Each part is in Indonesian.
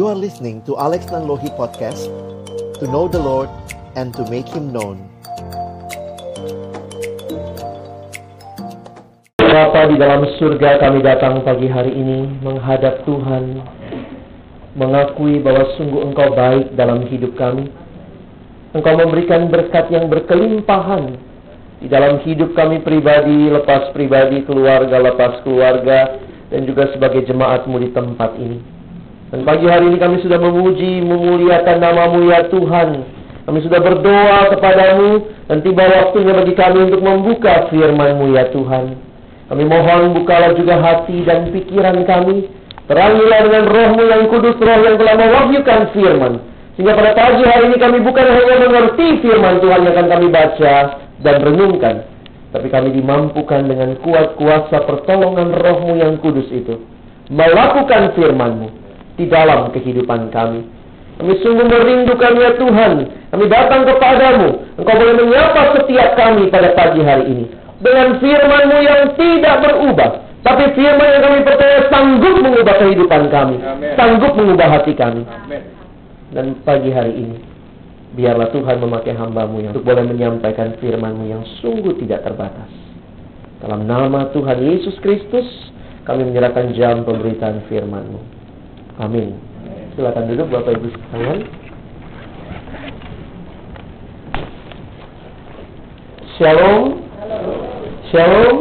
You are listening to Alex Nanlohi Podcast To know the Lord and to make Him known. Bapa di dalam surga kami datang pagi hari ini menghadap Tuhan Mengakui bahwa sungguh Engkau baik dalam hidup kami. Engkau memberikan berkat yang berkelimpahan Di dalam hidup kami pribadi, lepas pribadi, keluarga, lepas keluarga Dan juga sebagai jemaatmu di tempat ini Dan pagi hari ini kami sudah memuji, memuliakan namamu ya Tuhan Kami sudah berdoa kepadamu Dan tiba waktunya bagi kami untuk membuka firmanmu ya Tuhan kami mohon bukalah juga hati dan pikiran kami. Terangilah dengan rohmu yang kudus, roh yang telah mewahyukan firman. Sehingga pada pagi hari ini kami bukan hanya mengerti firman Tuhan yang akan kami baca dan renungkan. Tapi kami dimampukan dengan kuat kuasa pertolongan rohmu yang kudus itu. Melakukan firmanmu di dalam kehidupan kami. Kami sungguh merindukan ya Tuhan. Kami datang kepadamu. Engkau boleh menyapa setiap kami pada pagi hari ini dengan firman-Mu yang tidak berubah. Tapi firman yang kami percaya sanggup mengubah kehidupan kami. Amen. Sanggup mengubah hati kami. Amen. Dan pagi hari ini, biarlah Tuhan memakai hamba-Mu yang untuk boleh menyampaikan firman-Mu yang sungguh tidak terbatas. Dalam nama Tuhan Yesus Kristus, kami menyerahkan jam pemberitaan firman-Mu. Amin. Silakan duduk Bapak Ibu sekalian. Shalom. Shalom.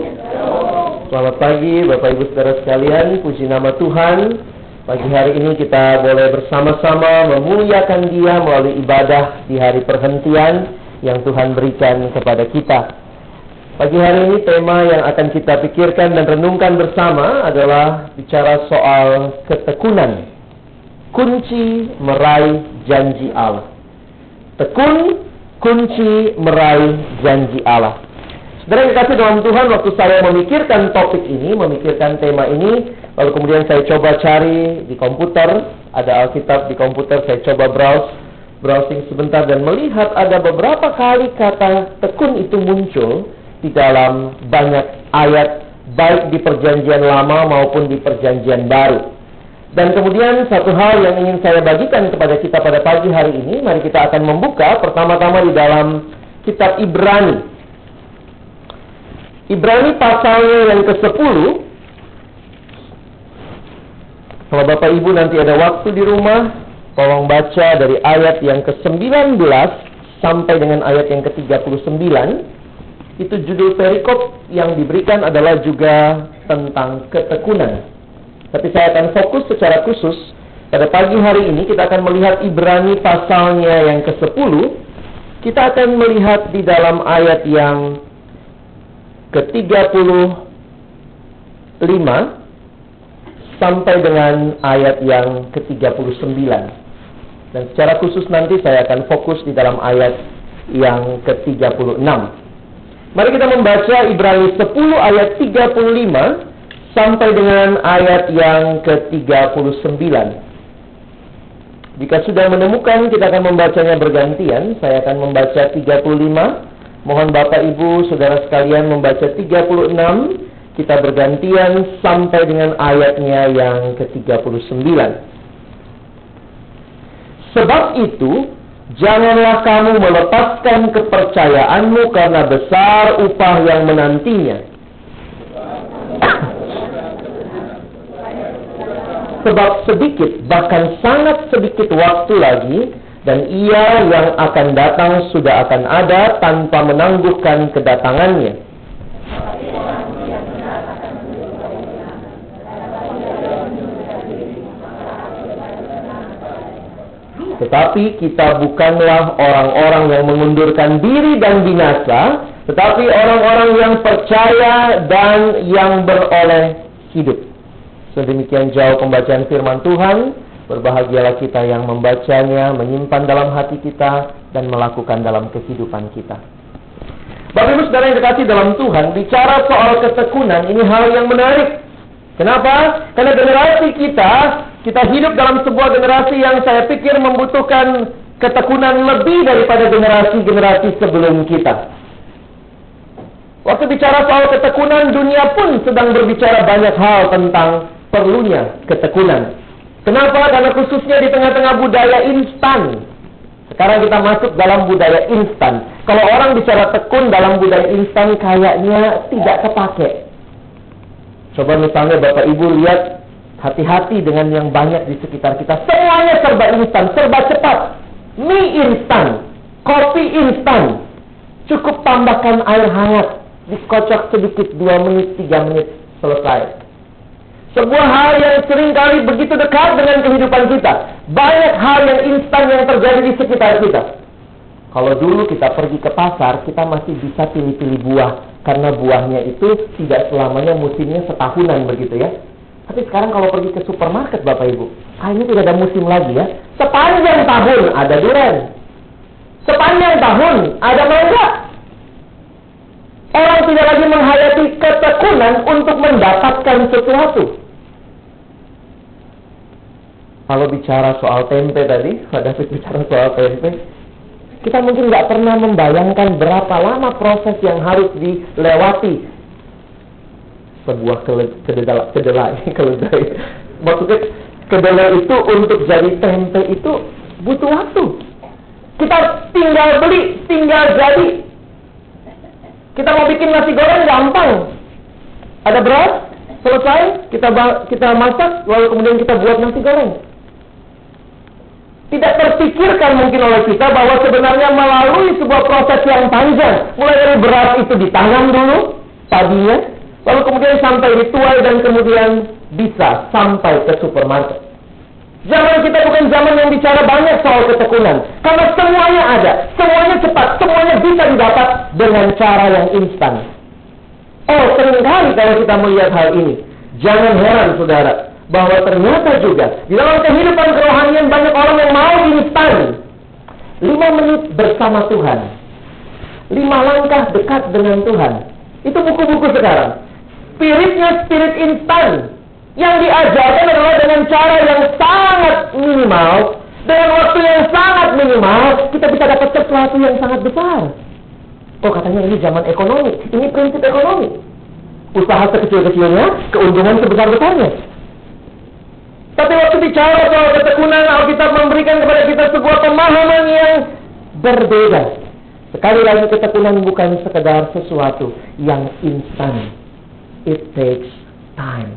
Selamat pagi Bapak Ibu Saudara sekalian, puji nama Tuhan. Pagi hari ini kita boleh bersama-sama memuliakan Dia melalui ibadah di hari perhentian yang Tuhan berikan kepada kita. Pagi hari ini tema yang akan kita pikirkan dan renungkan bersama adalah bicara soal ketekunan. Kunci meraih janji Allah. Tekun kunci meraih janji Allah. Saudara yang kasih dalam Tuhan, waktu saya memikirkan topik ini, memikirkan tema ini, lalu kemudian saya coba cari di komputer, ada Alkitab di komputer, saya coba browse, browsing sebentar dan melihat ada beberapa kali kata tekun itu muncul di dalam banyak ayat, baik di perjanjian lama maupun di perjanjian baru. Dan kemudian satu hal yang ingin saya bagikan kepada kita pada pagi hari ini, mari kita akan membuka pertama-tama di dalam kitab Ibrani. Ibrani pasalnya yang ke-10 Kalau Bapak Ibu nanti ada waktu di rumah Tolong baca dari ayat yang ke-19 Sampai dengan ayat yang ke-39 Itu judul perikop yang diberikan adalah juga tentang ketekunan Tapi saya akan fokus secara khusus Pada pagi hari ini kita akan melihat Ibrani pasalnya yang ke-10 Kita akan melihat di dalam ayat yang ke-35 sampai dengan ayat yang ke-39. Dan secara khusus nanti saya akan fokus di dalam ayat yang ke-36. Mari kita membaca Ibrani 10 ayat 35 sampai dengan ayat yang ke-39. Jika sudah menemukan, kita akan membacanya bergantian. Saya akan membaca 35, Mohon Bapak Ibu, Saudara sekalian membaca 36, kita bergantian sampai dengan ayatnya yang ke-39. Sebab itu, janganlah kamu melepaskan kepercayaanmu karena besar upah yang menantinya. Sebab sedikit, bahkan sangat sedikit waktu lagi, dan ia yang akan datang sudah akan ada tanpa menangguhkan kedatangannya. Tetapi kita bukanlah orang-orang yang mengundurkan diri dan binasa, tetapi orang-orang yang percaya dan yang beroleh hidup. Sedemikian jauh pembacaan firman Tuhan. Berbahagialah kita yang membacanya, menyimpan dalam hati kita, dan melakukan dalam kehidupan kita. Bapak Ibu Saudara yang dikasih dalam Tuhan, bicara soal ketekunan ini hal yang menarik. Kenapa? Karena generasi kita, kita hidup dalam sebuah generasi yang saya pikir membutuhkan ketekunan lebih daripada generasi-generasi sebelum kita. Waktu bicara soal ketekunan, dunia pun sedang berbicara banyak hal tentang perlunya ketekunan. Kenapa? Karena khususnya di tengah-tengah budaya instan. Sekarang kita masuk dalam budaya instan. Kalau orang bicara tekun dalam budaya instan kayaknya tidak kepake. Coba misalnya Bapak Ibu lihat hati-hati dengan yang banyak di sekitar kita. Semuanya serba instan, serba cepat. Mie instan, kopi instan. Cukup tambahkan air hangat, dikocok sedikit 2 menit, 3 menit, selesai. Sebuah hal yang sering kali begitu dekat dengan kehidupan kita. Banyak hal yang instan yang terjadi di sekitar kita. Kalau dulu kita pergi ke pasar, kita masih bisa pilih-pilih buah. Karena buahnya itu tidak selamanya musimnya setahunan begitu ya. Tapi sekarang kalau pergi ke supermarket Bapak Ibu, kayaknya tidak ada musim lagi ya. Sepanjang tahun ada durian. Sepanjang tahun ada mangga. Orang tidak lagi menghayati ketekunan untuk mendapatkan sesuatu. Kalau bicara soal tempe tadi, ada bicara soal tempe, kita mungkin nggak pernah membayangkan berapa lama proses yang harus dilewati sebuah kedelai, kedelai, kedelai. Maksudnya kedelai itu untuk jadi tempe itu butuh waktu. Kita tinggal beli, tinggal jadi. Kita mau bikin nasi goreng gampang. Ada beras, selesai, kita kita masak, lalu kemudian kita buat nasi goreng. Tidak terpikirkan mungkin oleh kita bahwa sebenarnya melalui sebuah proses yang panjang. Mulai dari beras itu ditanam dulu, padinya, lalu kemudian sampai dituai dan kemudian bisa sampai ke supermarket. Zaman kita bukan zaman yang bicara banyak soal ketekunan. Karena semuanya ada, semuanya cepat, semuanya bisa didapat dengan cara yang instan. Oh, sering kali kalau kita melihat hal ini, jangan heran saudara, bahwa ternyata juga di dalam kehidupan kerohanian banyak orang yang mau instan. Lima menit bersama Tuhan. Lima langkah dekat dengan Tuhan. Itu buku-buku sekarang. Spiritnya spirit instan. Yang diajarkan adalah dengan cara yang sangat minimal. Dengan waktu yang sangat minimal. Kita bisa dapat sesuatu yang sangat besar. Oh katanya ini zaman ekonomi. Ini prinsip ekonomi. Usaha sekecil-kecilnya, keuntungan sebesar-besarnya. Tapi waktu bicara soal ketekunan, Alkitab memberikan kepada kita sebuah pemahaman yang berbeda. Sekali lagi ketekunan bukan sekedar sesuatu yang instan. It takes time.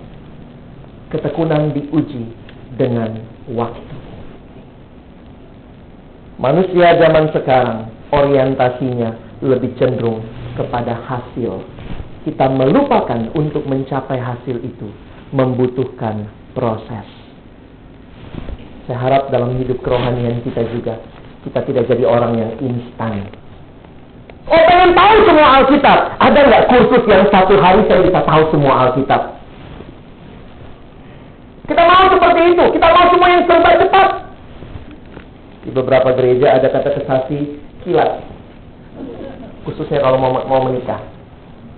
Ketekunan diuji dengan waktu. Manusia zaman sekarang orientasinya lebih cenderung kepada hasil. Kita melupakan untuk mencapai hasil itu membutuhkan proses. Saya harap dalam hidup kerohanian kita juga kita tidak jadi orang yang instan. Oh pengen tahu semua Alkitab. Ada nggak kursus yang satu hari saya bisa tahu semua Alkitab? Kita mau seperti itu. Kita mau semua yang serba cepat. Di beberapa gereja ada kata kesasi kilat. Khususnya kalau mau, mau menikah.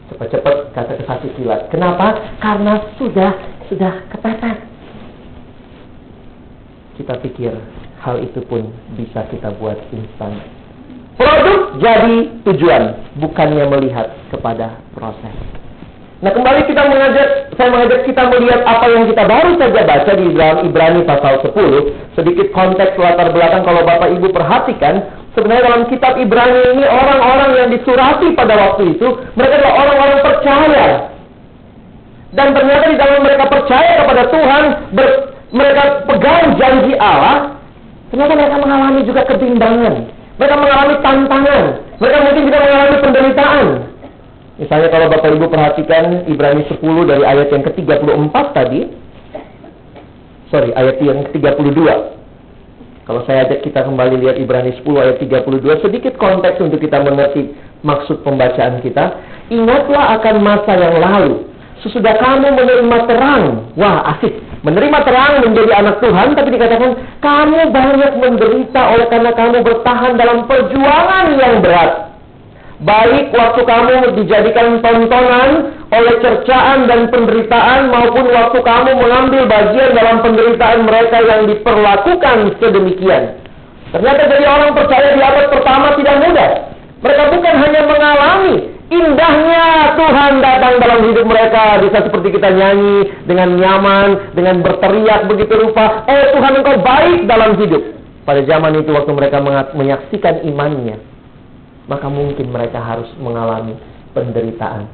Cepat-cepat kata kesasi kilat. Kenapa? Karena sudah sudah kepepet kita pikir hal itu pun bisa kita buat instan. Produk jadi tujuan, bukannya melihat kepada proses. Nah kembali kita mengajak, saya mengajak kita melihat apa yang kita baru saja baca di dalam Ibrani pasal 10. Sedikit konteks latar belakang kalau Bapak Ibu perhatikan, sebenarnya dalam kitab Ibrani ini orang-orang yang disurati pada waktu itu, mereka adalah orang-orang percaya. Dan ternyata di dalam mereka percaya kepada Tuhan, mereka pegang janji Allah, ternyata mereka mengalami juga kebimbangan. Mereka mengalami tantangan. Mereka mungkin juga mengalami penderitaan. Misalnya kalau Bapak Ibu perhatikan Ibrani 10 dari ayat yang ke-34 tadi. Sorry, ayat yang ke-32. Kalau saya ajak kita kembali lihat Ibrani 10 ayat 32, sedikit konteks untuk kita mengerti maksud pembacaan kita. Ingatlah akan masa yang lalu. Sesudah kamu menerima terang. Wah, asik. Menerima terang menjadi anak Tuhan, tapi dikatakan kamu banyak menderita oleh karena kamu bertahan dalam perjuangan yang berat. Baik waktu kamu dijadikan tontonan oleh cercaan dan penderitaan maupun waktu kamu mengambil bagian dalam penderitaan mereka yang diperlakukan sedemikian. Ternyata jadi orang percaya di abad pertama tidak mudah. Mereka bukan hanya mengalami Indahnya Tuhan datang dalam hidup mereka. Bisa seperti kita nyanyi dengan nyaman, dengan berteriak begitu rupa. Oh Tuhan engkau baik dalam hidup. Pada zaman itu waktu mereka menyaksikan imannya. Maka mungkin mereka harus mengalami penderitaan.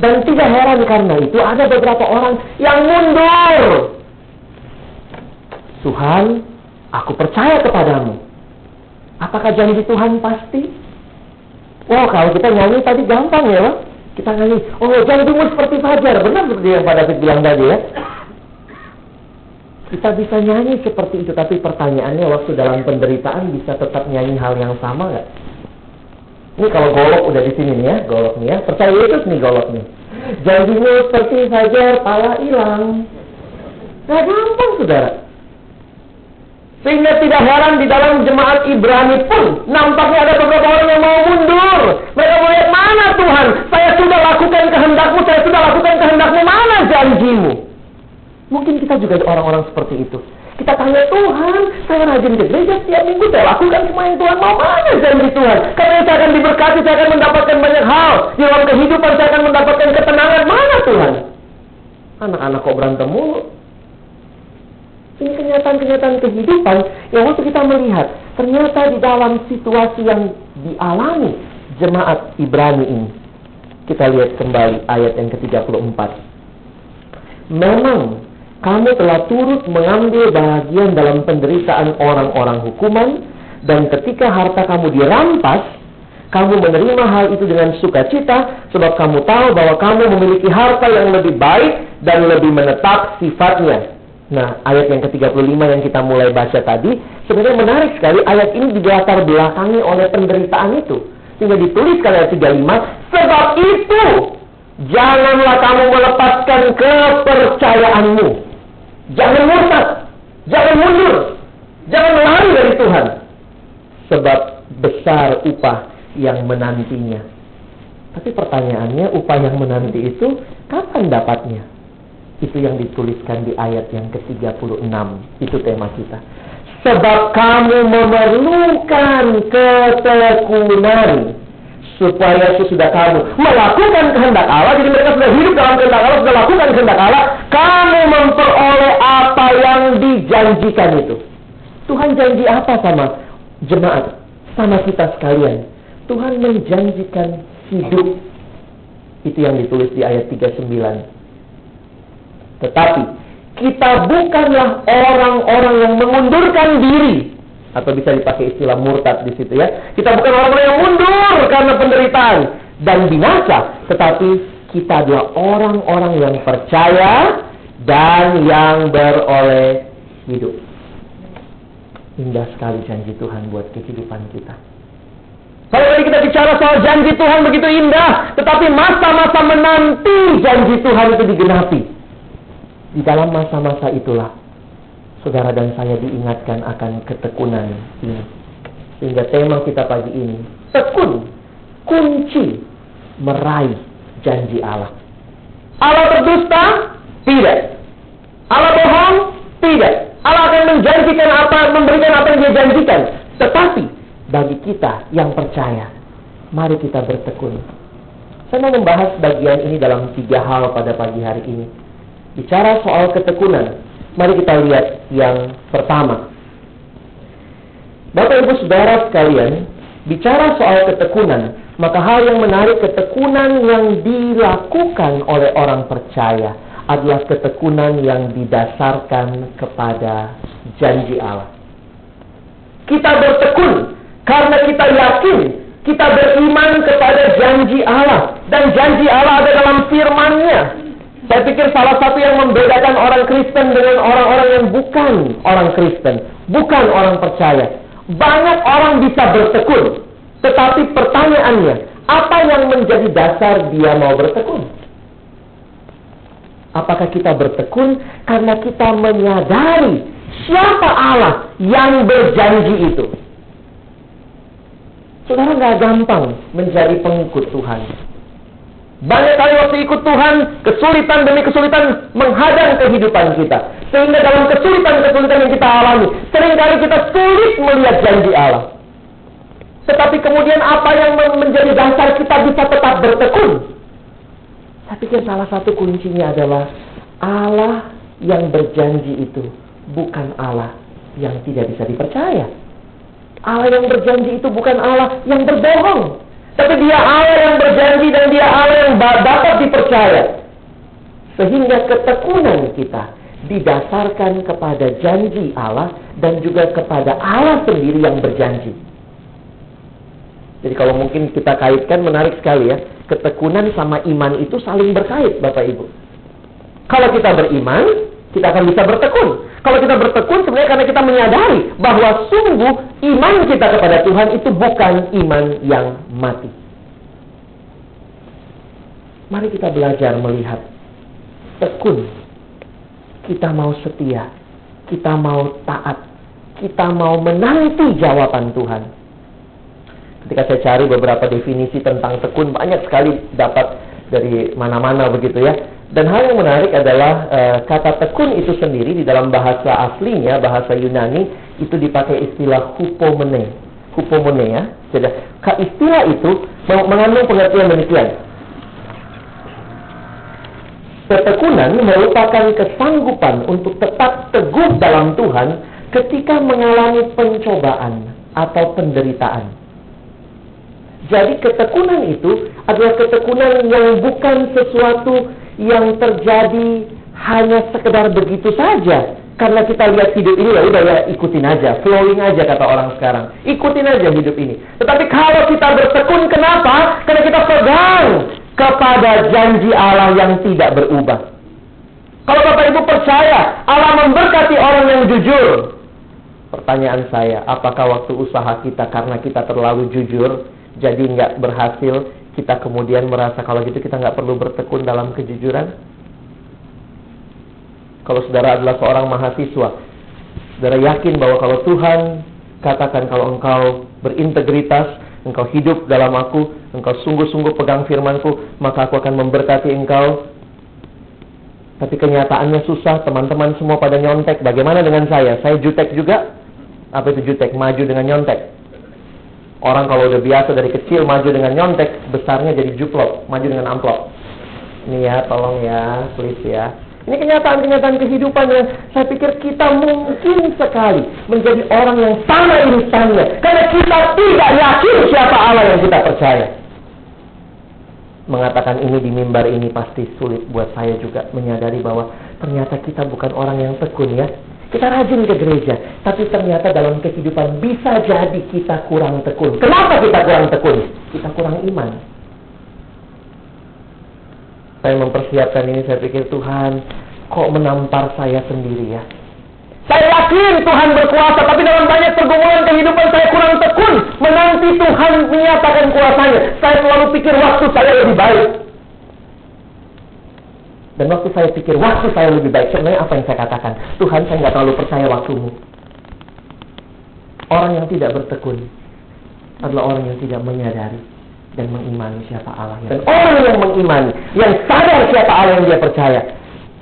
Dan tidak heran karena itu ada beberapa orang yang mundur. Tuhan, aku percaya kepadamu. Apakah janji Tuhan pasti? Oh, kalau kita nyanyi tadi gampang ya, Pak. Kita nyanyi, oh janjimu seperti fajar. Benar seperti yang pada David bilang tadi ya. Kita bisa nyanyi seperti itu, tapi pertanyaannya waktu dalam penderitaan bisa tetap nyanyi hal yang sama nggak? Ini kalau golok udah di sini nih ya, golok nih ya. Percaya Yesus nih golok nih. Janjimu seperti fajar, pala hilang. Gak gampang, saudara. Sehingga tidak heran di dalam jemaat Ibrani pun nampaknya ada beberapa orang yang mau mundur. Mereka melihat mana Tuhan? Saya sudah lakukan kehendakmu, saya sudah lakukan kehendakmu, mana janjimu? Mungkin kita juga orang-orang seperti itu. Kita tanya Tuhan, saya rajin ke gereja setiap minggu, saya lakukan semua yang Tuhan mau. Mana janji Tuhan? Karena saya akan diberkati, saya akan mendapatkan banyak hal. Di dalam kehidupan saya akan mendapatkan ketenangan. Mana Tuhan? Anak-anak kok berantem mulu? Ini kenyataan-kenyataan kehidupan yang waktu kita melihat. Ternyata di dalam situasi yang dialami jemaat Ibrani ini. Kita lihat kembali ayat yang ke-34. Memang kamu telah turut mengambil bagian dalam penderitaan orang-orang hukuman dan ketika harta kamu dirampas, kamu menerima hal itu dengan sukacita sebab kamu tahu bahwa kamu memiliki harta yang lebih baik dan lebih menetap sifatnya Nah, ayat yang ke-35 yang kita mulai baca tadi, sebenarnya menarik sekali ayat ini dilatar belakangi oleh penderitaan itu. Sehingga dituliskan ayat 35, sebab itu janganlah kamu melepaskan kepercayaanmu. Jangan murtad, jangan mundur, jangan lari dari Tuhan. Sebab besar upah yang menantinya. Tapi pertanyaannya, upah yang menanti itu kapan dapatnya? Itu yang dituliskan di ayat yang ke-36. Itu tema kita. Sebab kamu memerlukan ketekunan supaya sesudah kamu melakukan kehendak Allah, jadi mereka sudah hidup dalam kehendak Allah, sudah lakukan kehendak Allah, kamu memperoleh apa yang dijanjikan itu. Tuhan janji apa sama jemaat, sama kita sekalian? Tuhan menjanjikan hidup. Itu yang ditulis di ayat 39. Tetapi kita bukanlah orang-orang yang mengundurkan diri atau bisa dipakai istilah murtad di situ ya. Kita bukan orang-orang yang mundur karena penderitaan dan binasa, tetapi kita adalah orang-orang yang percaya dan yang beroleh hidup. Indah sekali janji Tuhan buat kehidupan kita. Kalau tadi kita bicara soal janji Tuhan begitu indah, tetapi masa-masa menanti janji Tuhan itu digenapi. Di dalam masa-masa itulah saudara dan saya diingatkan akan ketekunan ini. Sehingga tema kita pagi ini, tekun, kunci meraih janji Allah. Allah berdusta? Tidak. Allah bohong? Tidak. Allah akan menjanjikan apa, memberikan apa yang dia janjikan. Tetapi bagi kita yang percaya, mari kita bertekun. Saya mau membahas bagian ini dalam tiga hal pada pagi hari ini. Bicara soal ketekunan, mari kita lihat yang pertama. Bapak Ibu Saudara sekalian, bicara soal ketekunan, maka hal yang menarik ketekunan yang dilakukan oleh orang percaya adalah ketekunan yang didasarkan kepada janji Allah. Kita bertekun karena kita yakin kita beriman kepada janji Allah dan janji Allah ada dalam firman-Nya. Saya pikir salah satu yang membedakan orang Kristen dengan orang-orang yang bukan orang Kristen, bukan orang percaya. Banyak orang bisa bertekun, tetapi pertanyaannya, apa yang menjadi dasar dia mau bertekun? Apakah kita bertekun karena kita menyadari siapa Allah yang berjanji itu? Saudara nggak gampang menjadi pengikut Tuhan. Banyak kali waktu ikut Tuhan, kesulitan demi kesulitan menghadang kehidupan kita. Sehingga dalam kesulitan-kesulitan yang kita alami, sering kali kita sulit melihat janji Allah. Tetapi kemudian apa yang menjadi dasar kita bisa tetap bertekun? Saya pikir salah satu kuncinya adalah Allah yang berjanji itu bukan Allah yang tidak bisa dipercaya. Allah yang berjanji itu bukan Allah yang berbohong. Tapi dia Allah yang berjanji dan dia Allah yang dapat dipercaya. Sehingga ketekunan kita didasarkan kepada janji Allah dan juga kepada Allah sendiri yang berjanji. Jadi kalau mungkin kita kaitkan menarik sekali ya. Ketekunan sama iman itu saling berkait Bapak Ibu. Kalau kita beriman, kita akan bisa bertekun. Kalau kita bertekun sebenarnya karena kita menyadari bahwa sungguh iman kita kepada Tuhan itu bukan iman yang mati. Mari kita belajar melihat tekun. Kita mau setia, kita mau taat, kita mau menanti jawaban Tuhan. Ketika saya cari beberapa definisi tentang tekun, banyak sekali dapat dari mana-mana begitu ya. Dan hal yang menarik adalah e, kata tekun itu sendiri di dalam bahasa aslinya, bahasa Yunani, itu dipakai istilah hupomene. Hupomene ya. Jadi, istilah itu mengandung pengertian demikian. Ketekunan merupakan kesanggupan untuk tetap teguh dalam Tuhan ketika mengalami pencobaan atau penderitaan. Jadi ketekunan itu adalah ketekunan yang bukan sesuatu yang terjadi hanya sekedar begitu saja. Karena kita lihat hidup ini ya udah ya ikutin aja, flowing aja kata orang sekarang. Ikutin aja hidup ini. Tetapi kalau kita bertekun kenapa? Karena kita pegang kepada janji Allah yang tidak berubah. Kalau Bapak Ibu percaya Allah memberkati orang yang jujur. Pertanyaan saya, apakah waktu usaha kita karena kita terlalu jujur jadi nggak berhasil kita kemudian merasa kalau gitu kita nggak perlu bertekun dalam kejujuran? Kalau saudara adalah seorang mahasiswa, saudara yakin bahwa kalau Tuhan katakan kalau engkau berintegritas, engkau hidup dalam aku, engkau sungguh-sungguh pegang firmanku, maka aku akan memberkati engkau. Tapi kenyataannya susah, teman-teman semua pada nyontek. Bagaimana dengan saya? Saya jutek juga? Apa itu jutek? Maju dengan nyontek. Orang kalau udah biasa dari kecil maju dengan nyontek, besarnya jadi juplok, maju dengan amplop. Ini ya, tolong ya, please ya. Ini kenyataan-kenyataan kehidupan yang saya pikir kita mungkin sekali menjadi orang yang sama instannya. Karena kita tidak yakin siapa Allah yang kita percaya. Mengatakan ini di mimbar ini pasti sulit buat saya juga menyadari bahwa ternyata kita bukan orang yang tekun ya. Kita rajin ke gereja, tapi ternyata dalam kehidupan bisa jadi kita kurang tekun. Kenapa kita kurang tekun? Kita kurang iman. Saya mempersiapkan ini, saya pikir Tuhan, kok menampar saya sendiri ya? Saya yakin Tuhan berkuasa, tapi dalam banyak pergumulan kehidupan saya kurang tekun menanti Tuhan menyatakan kuasanya. Saya selalu pikir waktu saya lebih baik. Dan waktu saya pikir waktu saya lebih baik, sebenarnya apa yang saya katakan? Tuhan saya nggak terlalu percaya waktumu. Orang yang tidak bertekun adalah orang yang tidak menyadari dan mengimani siapa Allah. Dan orang yang mengimani, yang sadar siapa Allah yang dia percaya,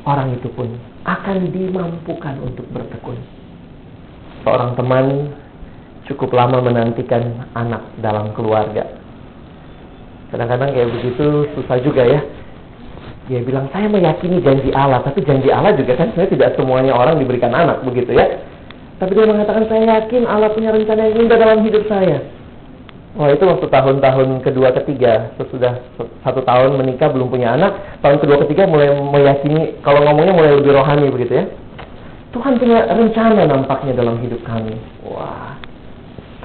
orang itu pun akan dimampukan untuk bertekun. Seorang teman cukup lama menantikan anak dalam keluarga. Kadang-kadang kayak begitu susah juga ya dia bilang, saya meyakini janji Allah, tapi janji Allah juga kan saya tidak semuanya orang diberikan anak, begitu ya. Tapi dia mengatakan, saya yakin Allah punya rencana yang indah dalam hidup saya. Oh itu waktu tahun-tahun kedua ketiga sesudah satu tahun menikah belum punya anak tahun kedua ketiga mulai meyakini kalau ngomongnya mulai lebih rohani begitu ya Tuhan punya rencana nampaknya dalam hidup kami wah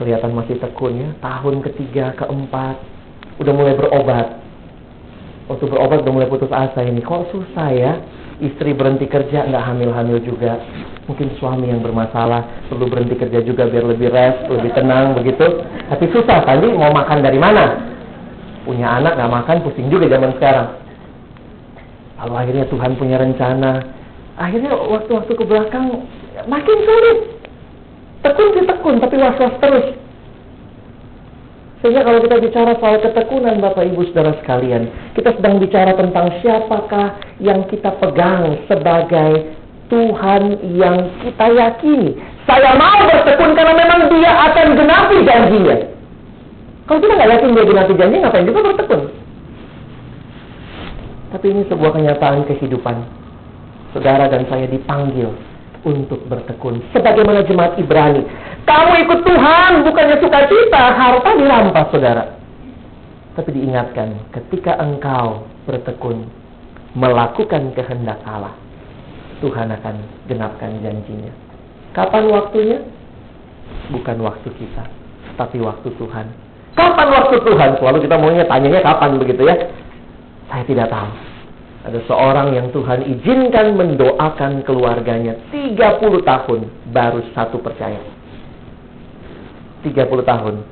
kelihatan masih tekun ya tahun ketiga keempat udah mulai berobat waktu berobat udah mulai putus asa ini. Kok susah ya? Istri berhenti kerja nggak hamil-hamil juga. Mungkin suami yang bermasalah perlu berhenti kerja juga biar lebih rest lebih tenang begitu. Tapi susah tadi mau makan dari mana? Punya anak nggak makan pusing juga zaman sekarang. Lalu akhirnya Tuhan punya rencana akhirnya waktu-waktu ke belakang makin sulit. Tekun sih tekun tapi was-was terus sehingga kalau kita bicara soal ketekunan Bapak Ibu Saudara sekalian, kita sedang bicara tentang siapakah yang kita pegang sebagai Tuhan yang kita yakini. Saya mau bertekun karena memang dia akan genapi janjinya. Kalau kita nggak yakin dia genati janji, ngapain juga bertekun? Tapi ini sebuah kenyataan kehidupan. Saudara dan saya dipanggil untuk bertekun. Sebagaimana jemaat Ibrani. Kamu ikut Tuhan, bukannya sukacita, harta dirampas, saudara. Tapi diingatkan, ketika engkau bertekun, melakukan kehendak Allah, Tuhan akan genapkan janjinya. Kapan waktunya? Bukan waktu kita, tapi waktu Tuhan. Kapan waktu Tuhan? Selalu kita maunya tanyanya kapan begitu ya. Saya tidak tahu. Ada seorang yang Tuhan izinkan mendoakan keluarganya 30 tahun baru satu percaya. 30 tahun.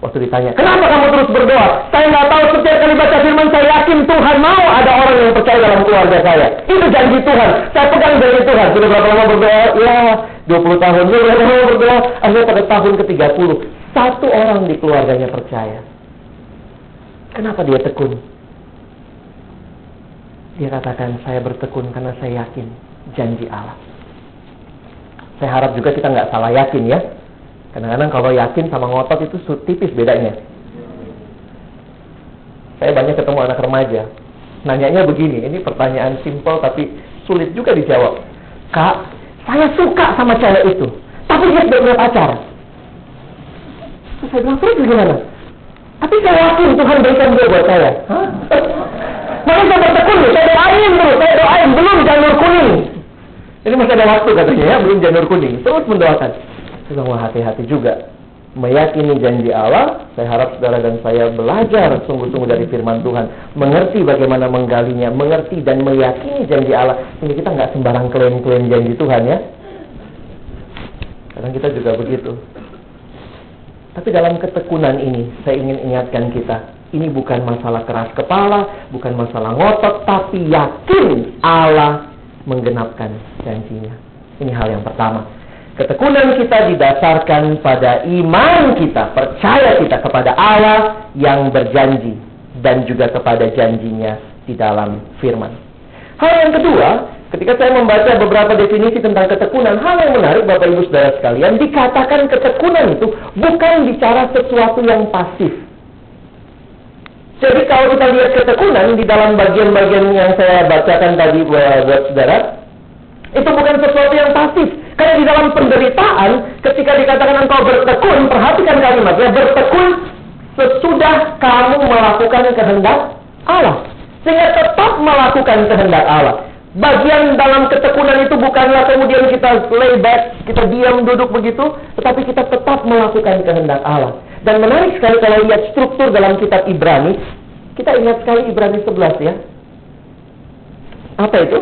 Waktu ditanya, kenapa kamu terus berdoa? Saya nggak tahu setiap kali baca firman, saya yakin Tuhan mau ada orang yang percaya dalam keluarga saya. Itu janji Tuhan. Saya pegang janji Tuhan. Sudah berapa lama berdoa? Ya, 20 tahun. Sudah berapa lama berdoa? Akhirnya pada tahun ke-30, satu orang di keluarganya percaya. Kenapa dia tekun? Dia katakan, saya bertekun karena saya yakin janji Allah. Saya harap juga kita nggak salah yakin ya. Kadang-kadang kalau yakin sama ngotot itu tipis bedanya. Saya banyak ketemu anak remaja. Nanyanya begini, ini pertanyaan simpel tapi sulit juga dijawab. Kak, saya suka sama cewek itu, tapi dia tidak punya pacar. Terus saya bilang, terus gimana? Tapi saya yakin Tuhan berikan dia buat saya. Makanya saya bertekun, saya doain terus, saya doain, belum janur kuning. Ini masih ada waktu katanya ya, belum janur kuning. Terus mendoakan. Saya hati-hati juga. Meyakini janji Allah, saya harap saudara dan saya belajar sungguh-sungguh dari firman Tuhan. Mengerti bagaimana menggalinya, mengerti dan meyakini janji Allah. Sehingga kita nggak sembarang klaim-klaim janji Tuhan ya. Kadang kita juga begitu. Tapi dalam ketekunan ini, saya ingin ingatkan kita, ini bukan masalah keras kepala, bukan masalah ngotot, tapi yakin Allah menggenapkan janjinya. Ini hal yang pertama. Ketekunan kita didasarkan pada iman kita, percaya kita kepada Allah yang berjanji dan juga kepada janjinya di dalam firman. Hal yang kedua, ketika saya membaca beberapa definisi tentang ketekunan, hal yang menarik Bapak Ibu Saudara sekalian, dikatakan ketekunan itu bukan bicara sesuatu yang pasif. Jadi kalau kita lihat ketekunan di dalam bagian-bagian yang saya bacakan tadi buat, saudara, itu bukan sesuatu yang pasif. Karena di dalam penderitaan, ketika dikatakan engkau bertekun, perhatikan kalimatnya, bertekun sesudah kamu melakukan kehendak Allah. Sehingga tetap melakukan kehendak Allah. Bagian dalam ketekunan itu bukanlah kemudian kita lay back, kita diam duduk begitu, tetapi kita tetap melakukan kehendak Allah. Dan menarik sekali kalau lihat struktur dalam kitab Ibrani, kita ingat sekali Ibrani 11 ya. Apa itu?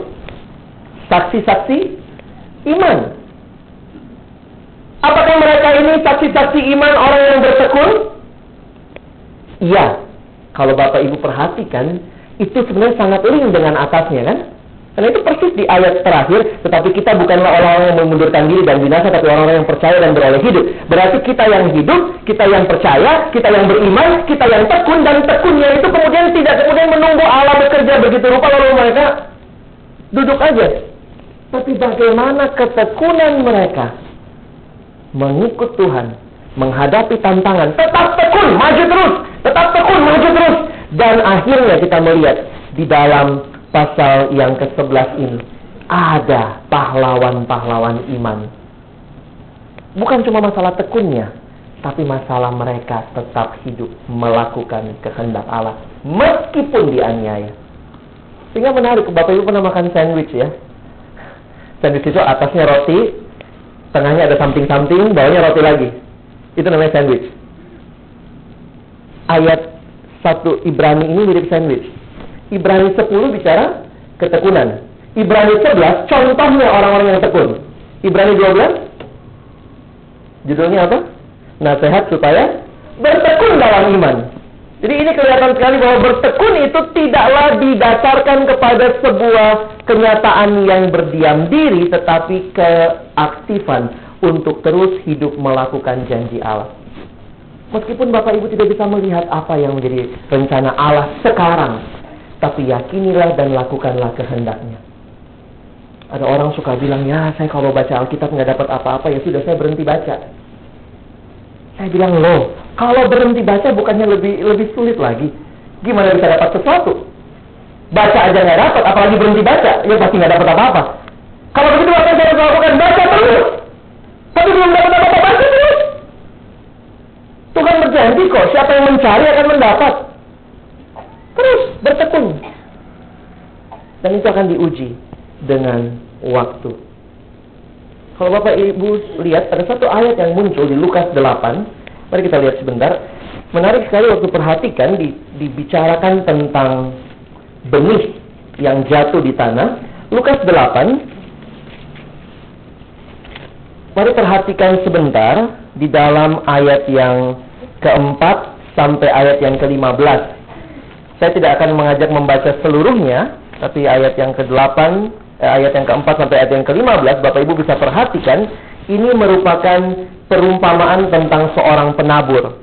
Saksi-saksi iman. Apakah mereka ini saksi-saksi iman orang yang bertekun? Iya. Kalau Bapak Ibu perhatikan, itu sebenarnya sangat link dengan atasnya kan? Karena itu persis di ayat terakhir, tetapi kita bukanlah orang-orang yang memundurkan diri dan binasa, tapi orang-orang yang percaya dan beroleh hidup. Berarti kita yang hidup, kita yang percaya, kita yang beriman, kita yang tekun, dan tekunnya itu kemudian tidak kemudian menunggu Allah bekerja begitu rupa, lalu mereka duduk aja. Tapi bagaimana ketekunan mereka mengikut Tuhan, menghadapi tantangan, tetap tekun, maju terus, tetap tekun, maju terus. Dan akhirnya kita melihat di dalam pasal yang ke-11 ini ada pahlawan-pahlawan iman. Bukan cuma masalah tekunnya, tapi masalah mereka tetap hidup melakukan kehendak Allah meskipun dianiaya. Sehingga menarik, Bapak Ibu pernah makan sandwich ya? Sandwich itu atasnya roti, tengahnya ada samping-samping, bawahnya roti lagi. Itu namanya sandwich. Ayat satu Ibrani ini mirip sandwich. Ibrani 10 bicara ketekunan. Ibrani 11 contohnya orang-orang yang tekun. Ibrani 12 judulnya apa? Nasihat supaya bertekun dalam iman. Jadi ini kelihatan sekali bahwa bertekun itu tidaklah didasarkan kepada sebuah kenyataan yang berdiam diri, tetapi keaktifan untuk terus hidup melakukan janji Allah. Meskipun Bapak Ibu tidak bisa melihat apa yang menjadi rencana Allah sekarang, tapi yakinilah dan lakukanlah kehendaknya. Ada orang suka bilang, ya saya kalau baca Alkitab nggak dapat apa-apa, ya sudah saya berhenti baca. Saya bilang, loh, Kalau berhenti baca bukannya lebih lebih sulit lagi? Gimana bisa dapat sesuatu? Baca aja nggak dapat, apalagi berhenti baca, ya pasti nggak dapat apa-apa. Kalau begitu apa yang saya lakukan? Baca terus. Tapi belum dapat apa-apa, baca terus. Tuhan berjanji kok, siapa yang mencari akan mendapat. Terus bertekun. Dan itu akan diuji dengan waktu. Kalau Bapak Ibu lihat ada satu ayat yang muncul di Lukas 8 Mari kita lihat sebentar. Menarik sekali waktu perhatikan di, dibicarakan tentang benih yang jatuh di tanah. Lukas 8. Mari perhatikan sebentar di dalam ayat yang keempat sampai ayat yang ke-15. Saya tidak akan mengajak membaca seluruhnya, tapi ayat yang ke-8, eh, ayat yang keempat sampai ayat yang ke-15, Bapak Ibu bisa perhatikan, ini merupakan perumpamaan tentang seorang penabur.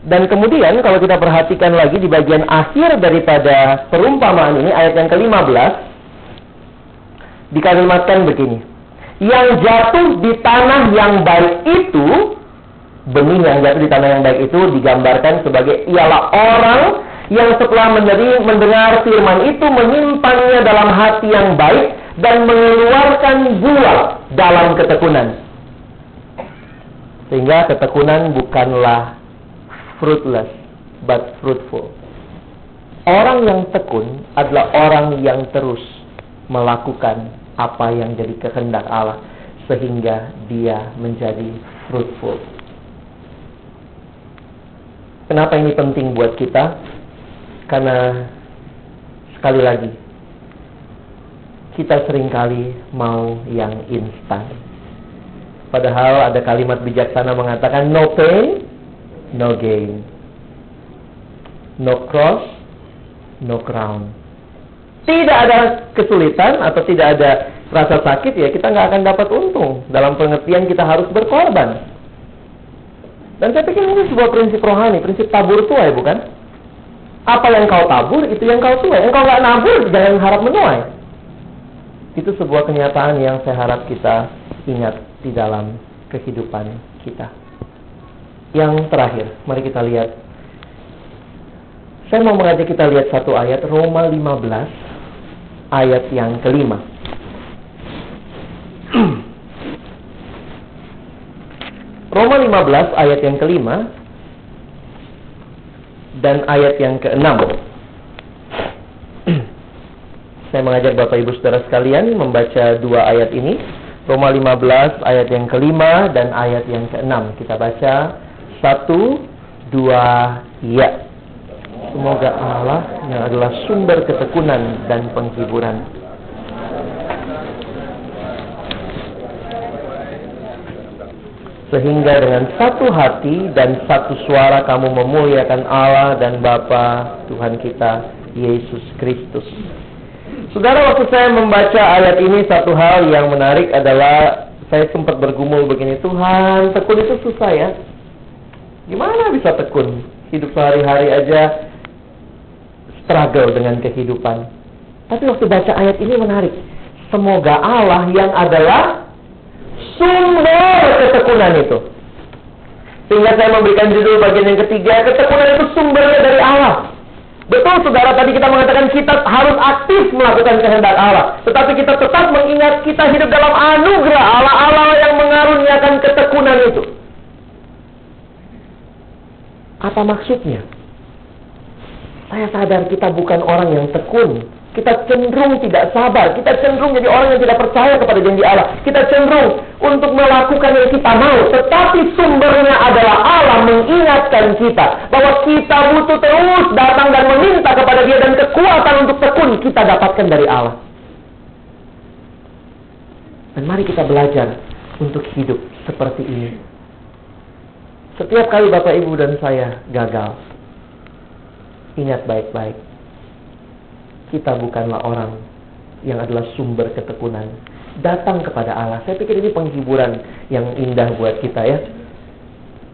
Dan kemudian kalau kita perhatikan lagi di bagian akhir daripada perumpamaan ini ayat yang ke-15 dikalimatkan begini. Yang jatuh di tanah yang baik itu benih yang jatuh di tanah yang baik itu digambarkan sebagai ialah orang yang setelah mendengar firman itu menyimpannya dalam hati yang baik dan mengeluarkan buah dalam ketekunan. Sehingga ketekunan bukanlah fruitless, but fruitful. Orang yang tekun adalah orang yang terus melakukan apa yang jadi kehendak Allah sehingga dia menjadi fruitful. Kenapa ini penting buat kita? Karena sekali lagi kita sering kali mau yang instan Padahal ada kalimat bijaksana mengatakan no pain, no gain. No cross, no crown. Tidak ada kesulitan atau tidak ada rasa sakit ya kita nggak akan dapat untung. Dalam pengertian kita harus berkorban. Dan saya pikir ini sebuah prinsip rohani, prinsip tabur tuai bukan? Apa yang kau tabur itu yang kau tuai. Engkau nggak nabur jangan harap menuai. Itu sebuah kenyataan yang saya harap kita ingat di dalam kehidupan kita. Yang terakhir, mari kita lihat. Saya mau mengajak kita lihat satu ayat Roma 15 ayat yang kelima. Roma 15 ayat yang kelima dan ayat yang keenam. Saya mengajak Bapak Ibu Saudara sekalian membaca dua ayat ini Roma 15 ayat yang kelima dan ayat yang keenam. Kita baca satu, dua, ya. Semoga Allah yang adalah sumber ketekunan dan penghiburan. Sehingga dengan satu hati dan satu suara kamu memuliakan Allah dan Bapa Tuhan kita Yesus Kristus. Saudara, waktu saya membaca ayat ini satu hal yang menarik adalah saya sempat bergumul begini, Tuhan, tekun itu susah ya. Gimana bisa tekun? Hidup sehari-hari aja struggle dengan kehidupan. Tapi waktu baca ayat ini menarik. Semoga Allah yang adalah sumber ketekunan itu. Sehingga saya memberikan judul bagian yang ketiga, ketekunan itu sumbernya dari Allah. Betul saudara tadi kita mengatakan kita harus aktif melakukan kehendak Allah. Tetapi kita tetap mengingat kita hidup dalam anugerah Allah Allah yang mengaruniakan ketekunan itu. Apa maksudnya? Saya sadar kita bukan orang yang tekun. Kita cenderung tidak sabar. Kita cenderung jadi orang yang tidak percaya kepada janji Allah. Kita cenderung untuk melakukan yang kita mau. Tetapi sumbernya adalah Allah mengingatkan kita. Bahwa kita butuh terus datang dan meminta kepada dia. Dan kekuatan untuk tekun kita dapatkan dari Allah. Dan mari kita belajar untuk hidup seperti ini. Setiap kali Bapak Ibu dan saya gagal. Ingat baik-baik kita bukanlah orang yang adalah sumber ketekunan. Datang kepada Allah. Saya pikir ini penghiburan yang indah buat kita ya.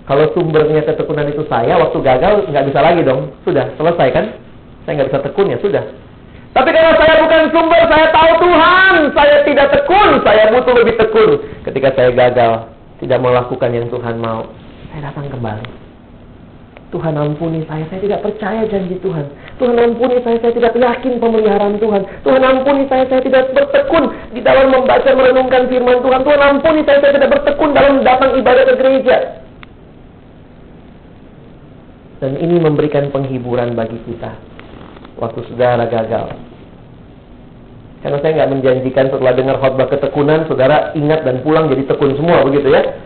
Kalau sumbernya ketekunan itu saya, waktu gagal nggak bisa lagi dong. Sudah selesai kan? Saya nggak bisa tekun ya sudah. Tapi karena saya bukan sumber, saya tahu Tuhan, saya tidak tekun, saya butuh lebih tekun. Ketika saya gagal, tidak melakukan yang Tuhan mau, saya datang kembali. Tuhan ampuni saya, saya tidak percaya janji Tuhan. Tuhan ampuni saya, saya tidak yakin pemeliharaan Tuhan. Tuhan ampuni saya, saya tidak bertekun di dalam membaca merenungkan firman Tuhan. Tuhan ampuni saya, saya tidak bertekun dalam datang ibadah ke gereja. Dan ini memberikan penghiburan bagi kita. Waktu saudara gagal. Karena saya nggak menjanjikan setelah dengar khotbah ketekunan, saudara ingat dan pulang jadi tekun semua, begitu ya.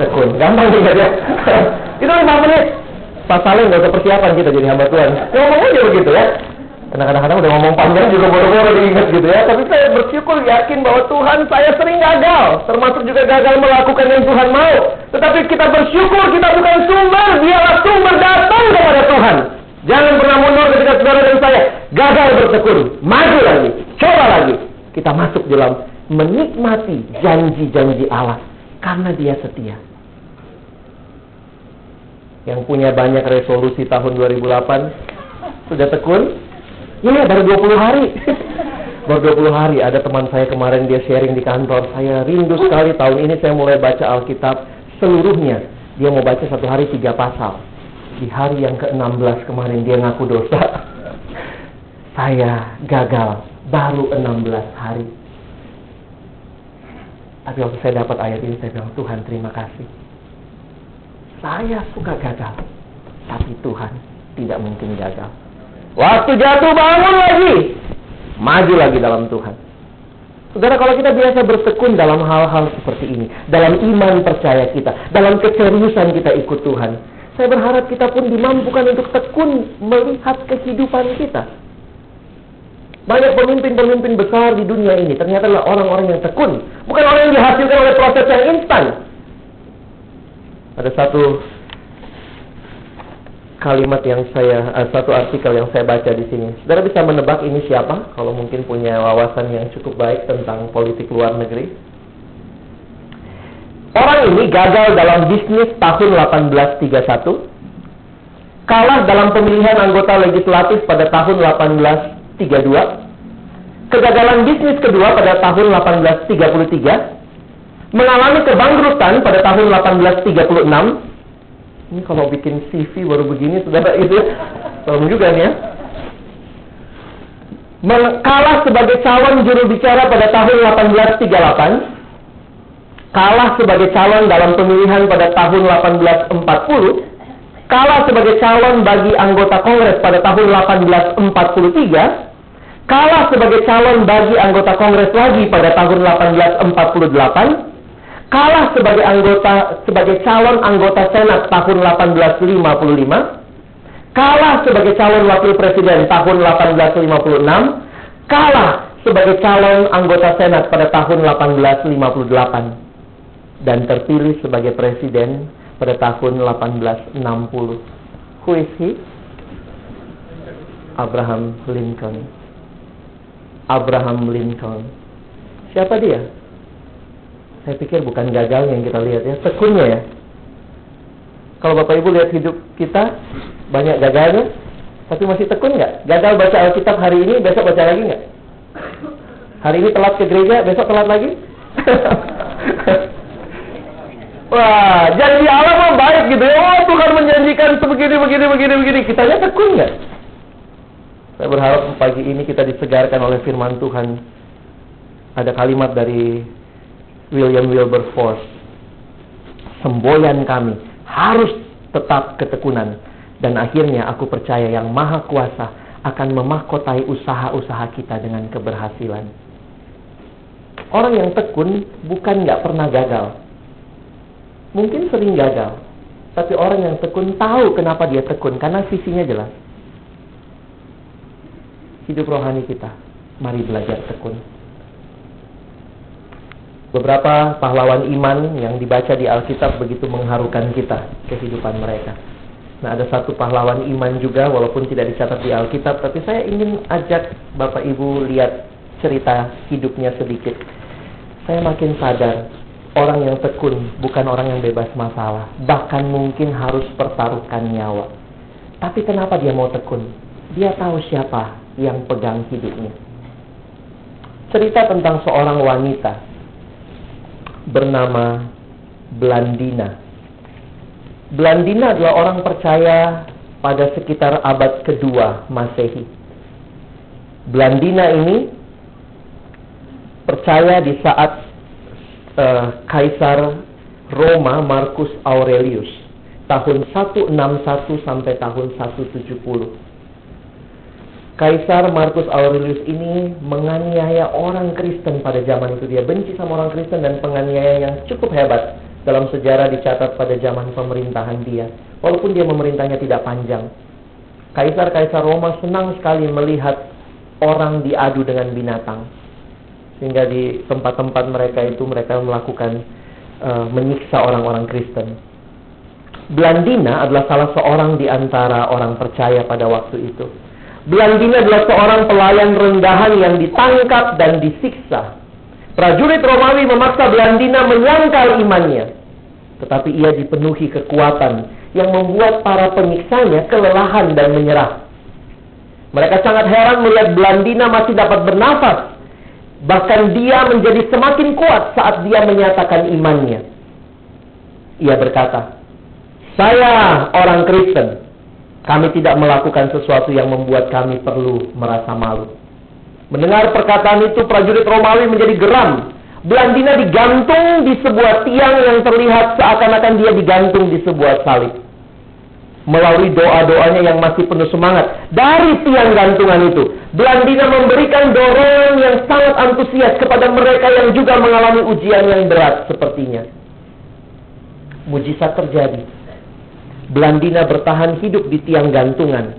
Tekun. Gampang juga ya. Itu lima menit. Pasalnya nggak usah persiapan kita jadi hamba Tuhan. Ngomong aja begitu ya. Karena kadang-kadang udah ngomong panjang juga boro-boro diingat gitu ya. Tapi saya bersyukur yakin bahwa Tuhan saya sering gagal. Termasuk juga gagal melakukan yang Tuhan mau. Tetapi kita bersyukur kita bukan sumber. Dialah sumber datang kepada Tuhan. Jangan pernah mundur ketika saudara dan saya gagal bertekun. Maju lagi. Coba lagi. Kita masuk dalam menikmati janji-janji Allah. Karena dia setia yang punya banyak resolusi tahun 2008 sudah tekun? Iya, baru 20 hari. baru 20 hari ada teman saya kemarin dia sharing di kantor. Saya rindu sekali tahun ini saya mulai baca Alkitab seluruhnya. Dia mau baca satu hari tiga pasal. Di hari yang ke-16 kemarin dia ngaku dosa. saya gagal baru 16 hari. Tapi waktu saya dapat ayat ini saya bilang, Tuhan terima kasih saya suka gagal, tapi Tuhan tidak mungkin gagal. Waktu jatuh bangun lagi, maju lagi dalam Tuhan. Saudara, kalau kita biasa bertekun dalam hal-hal seperti ini, dalam iman percaya kita, dalam keseriusan kita ikut Tuhan, saya berharap kita pun dimampukan untuk tekun melihat kehidupan kita. Banyak pemimpin-pemimpin besar di dunia ini ternyata adalah orang-orang yang tekun, bukan orang yang dihasilkan oleh proses yang instan, ada satu kalimat yang saya uh, satu artikel yang saya baca di sini. Saudara bisa menebak ini siapa? Kalau mungkin punya wawasan yang cukup baik tentang politik luar negeri. Orang ini gagal dalam bisnis tahun 1831, kalah dalam pemilihan anggota legislatif pada tahun 1832, kegagalan bisnis kedua pada tahun 1833, mengalami kebangkrutan pada tahun 1836. Ini kalau bikin CV baru begini, saudara itu tolong juga nih ya. Kalah sebagai calon juru bicara pada tahun 1838. Kalah sebagai calon dalam pemilihan pada tahun 1840. Kalah sebagai calon bagi anggota Kongres pada tahun 1843 kalah sebagai calon bagi anggota Kongres lagi pada tahun 1848 kalah sebagai anggota sebagai calon anggota Senat tahun 1855, kalah sebagai calon wakil presiden tahun 1856, kalah sebagai calon anggota Senat pada tahun 1858 dan terpilih sebagai presiden pada tahun 1860. Who is he? Abraham Lincoln. Abraham Lincoln. Siapa dia? Saya pikir bukan gagal yang kita lihat ya, tekunnya ya. Kalau Bapak Ibu lihat hidup kita, banyak gagalnya, tapi masih tekun nggak? Gagal baca Alkitab hari ini, besok baca lagi nggak? Hari ini telat ke gereja, besok telat lagi? Wah, janji Allah mah baik gitu ya. Oh, Tuhan menjanjikan sebegini, begini, begini, begini. Kita lihat tekun nggak? Saya berharap pagi ini kita disegarkan oleh firman Tuhan. Ada kalimat dari William Wilberforce. Semboyan kami harus tetap ketekunan. Dan akhirnya aku percaya yang maha kuasa akan memahkotai usaha-usaha kita dengan keberhasilan. Orang yang tekun bukan nggak pernah gagal. Mungkin sering gagal. Tapi orang yang tekun tahu kenapa dia tekun. Karena visinya jelas. Hidup rohani kita. Mari belajar tekun. Beberapa pahlawan iman yang dibaca di Alkitab begitu mengharukan kita kehidupan mereka. Nah, ada satu pahlawan iman juga walaupun tidak dicatat di Alkitab, tapi saya ingin ajak Bapak Ibu lihat cerita hidupnya sedikit. Saya makin sadar orang yang tekun bukan orang yang bebas masalah, bahkan mungkin harus pertaruhkan nyawa. Tapi kenapa dia mau tekun? Dia tahu siapa yang pegang hidupnya. Cerita tentang seorang wanita bernama Blandina Blandina adalah orang percaya pada sekitar abad kedua Masehi. Blandina ini percaya di saat uh, Kaisar Roma Marcus Aurelius tahun 161 sampai tahun 170. Kaisar Marcus Aurelius ini menganiaya orang Kristen pada zaman itu. Dia benci sama orang Kristen dan penganiaya yang cukup hebat dalam sejarah dicatat pada zaman pemerintahan dia. Walaupun dia memerintahnya tidak panjang. Kaisar-kaisar Roma senang sekali melihat orang diadu dengan binatang. Sehingga di tempat-tempat mereka itu mereka melakukan uh, menyiksa orang-orang Kristen. Blandina adalah salah seorang di antara orang percaya pada waktu itu. Blandina adalah seorang pelayan rendahan yang ditangkap dan disiksa Prajurit Romawi memaksa Blandina menyangkal imannya. Tetapi ia dipenuhi kekuatan yang membuat para penyiksanya kelelahan dan menyerah. Mereka sangat heran melihat Blandina masih dapat bernafas. Bahkan dia menjadi semakin kuat saat dia menyatakan imannya. Ia berkata, Saya orang Kristen. Kami tidak melakukan sesuatu yang membuat kami perlu merasa malu. Mendengar perkataan itu, prajurit Romawi menjadi geram. Blandina digantung di sebuah tiang yang terlihat seakan-akan dia digantung di sebuah salib. Melalui doa-doanya yang masih penuh semangat dari tiang gantungan itu, Blandina memberikan dorongan yang sangat antusias kepada mereka yang juga mengalami ujian yang berat sepertinya. Mujizat terjadi. Blandina bertahan hidup di tiang gantungan.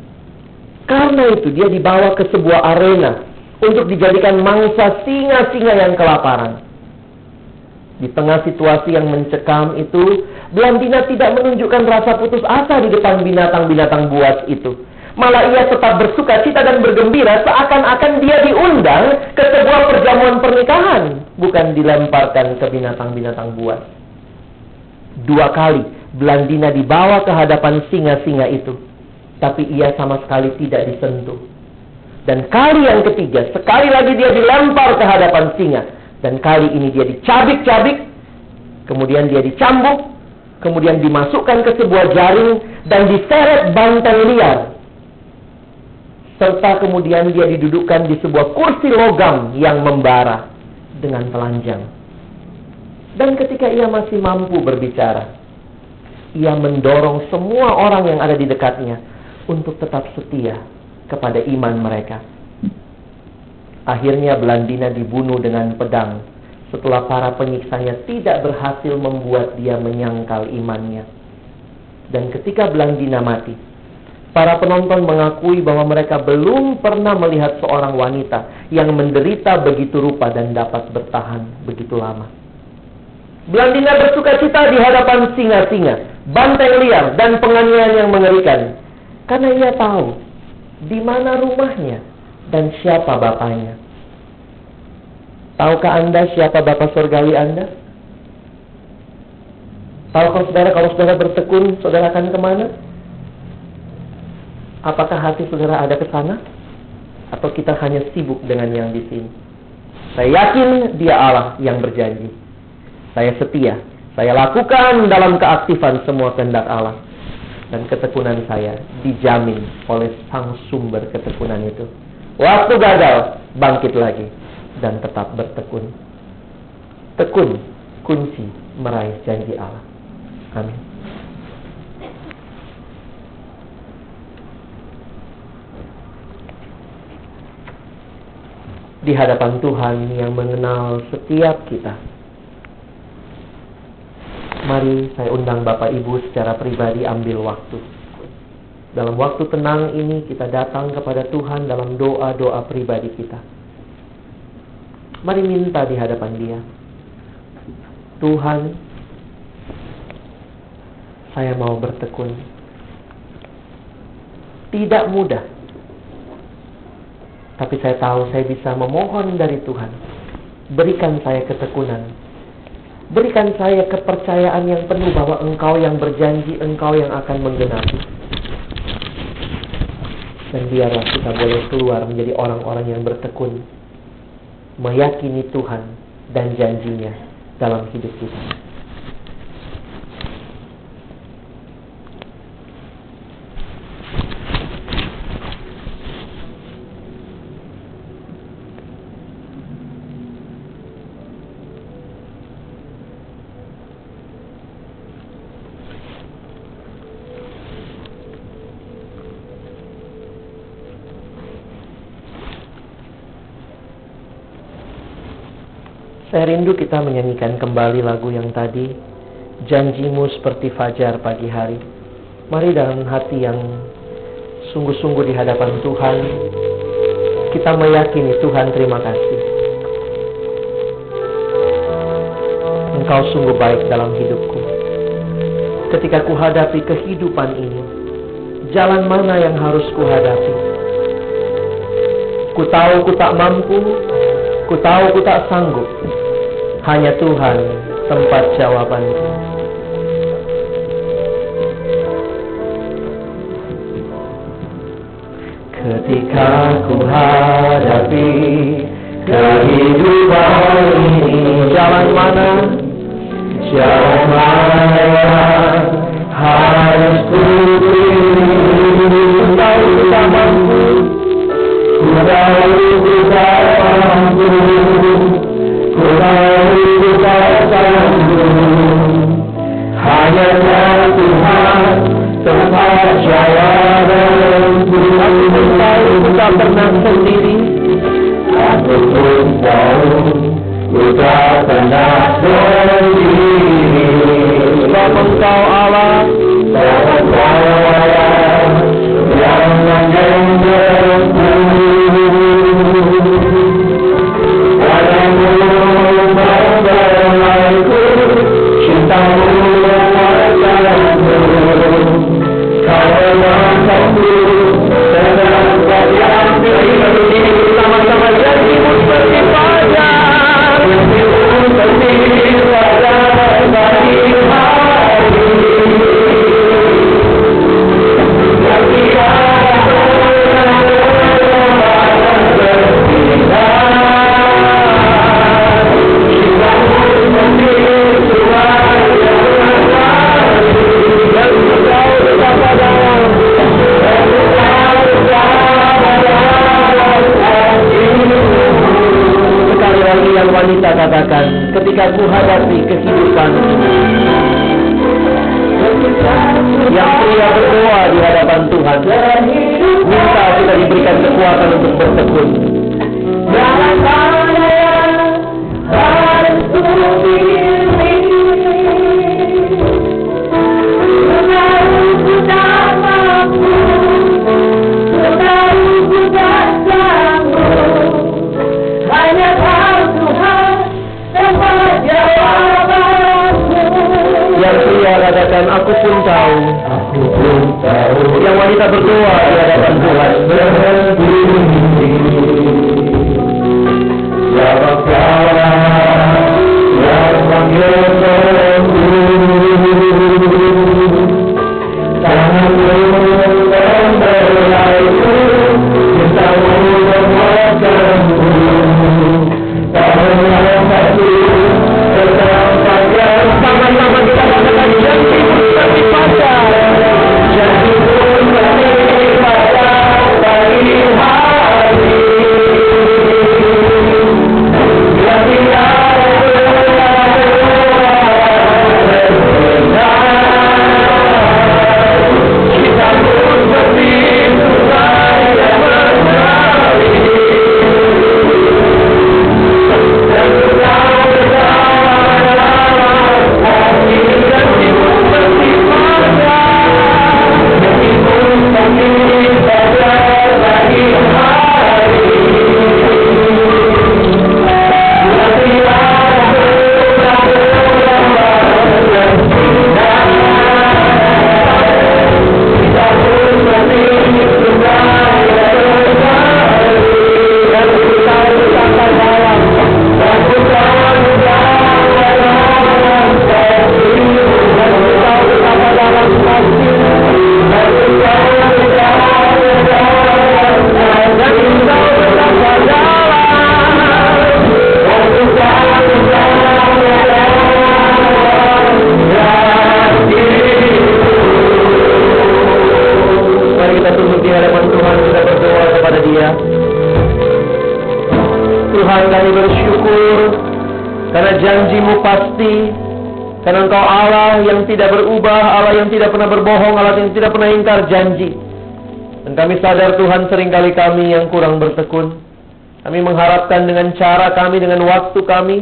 Karena itu dia dibawa ke sebuah arena untuk dijadikan mangsa singa-singa yang kelaparan. Di tengah situasi yang mencekam itu, Blandina tidak menunjukkan rasa putus asa di depan binatang-binatang buas itu. Malah ia tetap bersuka cita dan bergembira seakan-akan dia diundang ke sebuah perjamuan pernikahan, bukan dilemparkan ke binatang-binatang buas. Dua kali Blandina dibawa ke hadapan singa-singa itu, tapi ia sama sekali tidak disentuh. Dan kali yang ketiga, sekali lagi dia dilempar ke hadapan singa. Dan kali ini dia dicabik-cabik, kemudian dia dicambuk, kemudian dimasukkan ke sebuah jaring dan diseret banteng liar. Serta kemudian dia didudukkan di sebuah kursi logam yang membara dengan telanjang. Dan ketika ia masih mampu berbicara, ia mendorong semua orang yang ada di dekatnya untuk tetap setia kepada iman mereka. Akhirnya Belandina dibunuh dengan pedang setelah para penyiksanya tidak berhasil membuat dia menyangkal imannya. Dan ketika Belandina mati, para penonton mengakui bahwa mereka belum pernah melihat seorang wanita yang menderita begitu rupa dan dapat bertahan begitu lama. Belandina bersuka cita di hadapan singa-singa, banteng liar, dan penganiayaan yang mengerikan. Karena ia tahu di mana rumahnya, dan siapa bapaknya. Tahukah Anda siapa bapak surgawi Anda? Tahukah saudara kalau saudara bertekun, saudara akan ke mana? Apakah hati saudara ada ke sana? Atau kita hanya sibuk dengan yang di sini? Saya yakin dia Allah yang berjanji. Saya setia. Saya lakukan dalam keaktifan semua kehendak Allah dan ketekunan saya dijamin oleh sang sumber ketekunan itu. Waktu gagal, bangkit lagi dan tetap bertekun. Tekun kunci meraih janji Allah. Amin. Di hadapan Tuhan yang mengenal setiap kita Mari saya undang Bapak Ibu secara pribadi ambil waktu. Dalam waktu tenang ini kita datang kepada Tuhan dalam doa-doa pribadi kita. Mari minta di hadapan Dia. Tuhan, saya mau bertekun. tidak mudah. Tapi saya tahu saya bisa memohon dari Tuhan. Berikan saya ketekunan. Berikan saya kepercayaan yang penuh bahwa Engkau yang berjanji, Engkau yang akan menggenapi. Dan biarlah kita boleh keluar menjadi orang-orang yang bertekun. Meyakini Tuhan dan janjinya dalam hidup kita. Saya rindu kita menyanyikan kembali lagu yang tadi Janjimu seperti fajar pagi hari. Mari dalam hati yang sungguh-sungguh di hadapan Tuhan Kita meyakini Tuhan terima kasih. Engkau sungguh baik dalam hidupku. Ketika kuhadapi kehidupan ini Jalan mana yang harus kuhadapi? Ku tahu ku tak mampu Ku tahu ku tak sanggup hanya Tuhan tempat jawabanku. Ketika ku hadapi kehidupan ini Jalan mana? Jalan mana Aku pun tahu ku tak pernah sendiri Aku pun tahu ku tak pernah sendiri Sebab engkau Allah Sebab engkau Allah Yang menyentuhku Padamu membelaiku Cintamu memaksaku wanita tidak berubah Allah yang tidak pernah berbohong Allah yang tidak pernah ingkar janji. Dan kami sadar Tuhan sering kali kami yang kurang bertekun. Kami mengharapkan dengan cara kami Dengan waktu kami.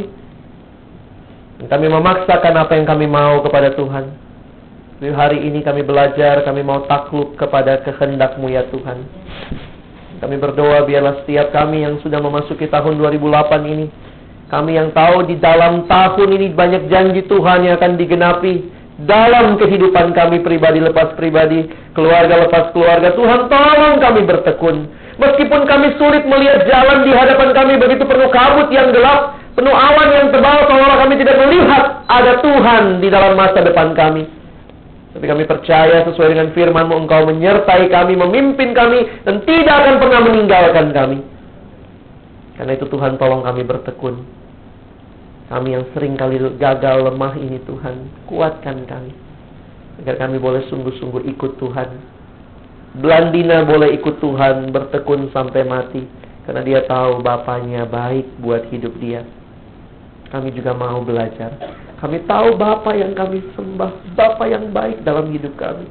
Dan kami memaksakan apa yang kami mau kepada Tuhan. Tapi hari ini kami belajar Kami mau takluk kepada kehendakmu ya Tuhan. Kami berdoa biarlah setiap kami yang sudah memasuki tahun 2008 ini kami yang tahu di dalam tahun ini banyak janji Tuhan yang akan digenapi dalam kehidupan kami pribadi lepas pribadi, keluarga lepas keluarga. Tuhan tolong kami bertekun. Meskipun kami sulit melihat jalan di hadapan kami begitu penuh kabut yang gelap, penuh awan yang tebal, seolah kami tidak melihat ada Tuhan di dalam masa depan kami. Tapi kami percaya sesuai dengan firman-Mu Engkau menyertai kami, memimpin kami, dan tidak akan pernah meninggalkan kami. Karena itu Tuhan tolong kami bertekun. Kami yang sering kali gagal lemah ini Tuhan, kuatkan kami. Agar kami boleh sungguh-sungguh ikut Tuhan. Belandina boleh ikut Tuhan, bertekun sampai mati. Karena dia tahu Bapaknya baik buat hidup dia. Kami juga mau belajar. Kami tahu Bapak yang kami sembah, Bapak yang baik dalam hidup kami.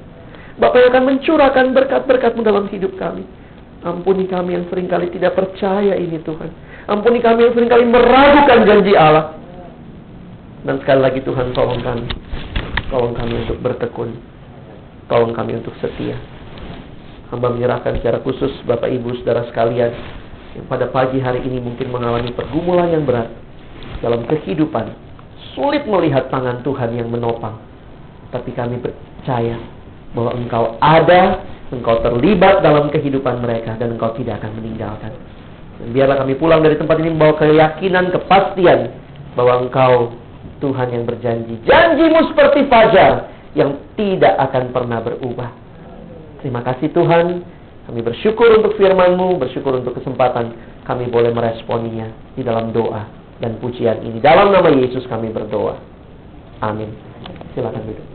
Bapak yang akan mencurahkan berkat-berkatmu dalam hidup kami. Ampuni kami yang sering kali tidak percaya ini Tuhan. Ampuni kami yang sering kali meragukan janji Allah. Dan sekali lagi Tuhan tolong kami. Tolong kami untuk bertekun. Tolong kami untuk setia. Hamba menyerahkan secara khusus Bapak Ibu Saudara sekalian yang pada pagi hari ini mungkin mengalami pergumulan yang berat dalam kehidupan. Sulit melihat tangan Tuhan yang menopang. Tapi kami percaya bahwa Engkau ada, Engkau terlibat dalam kehidupan mereka dan Engkau tidak akan meninggalkan. Dan biarlah kami pulang dari tempat ini membawa keyakinan, kepastian bahwa Engkau Tuhan yang berjanji. Janjimu seperti fajar yang tidak akan pernah berubah. Terima kasih Tuhan. Kami bersyukur untuk firman-Mu, bersyukur untuk kesempatan kami boleh meresponinya di dalam doa dan pujian ini. Dalam nama Yesus kami berdoa. Amin. Silakan duduk.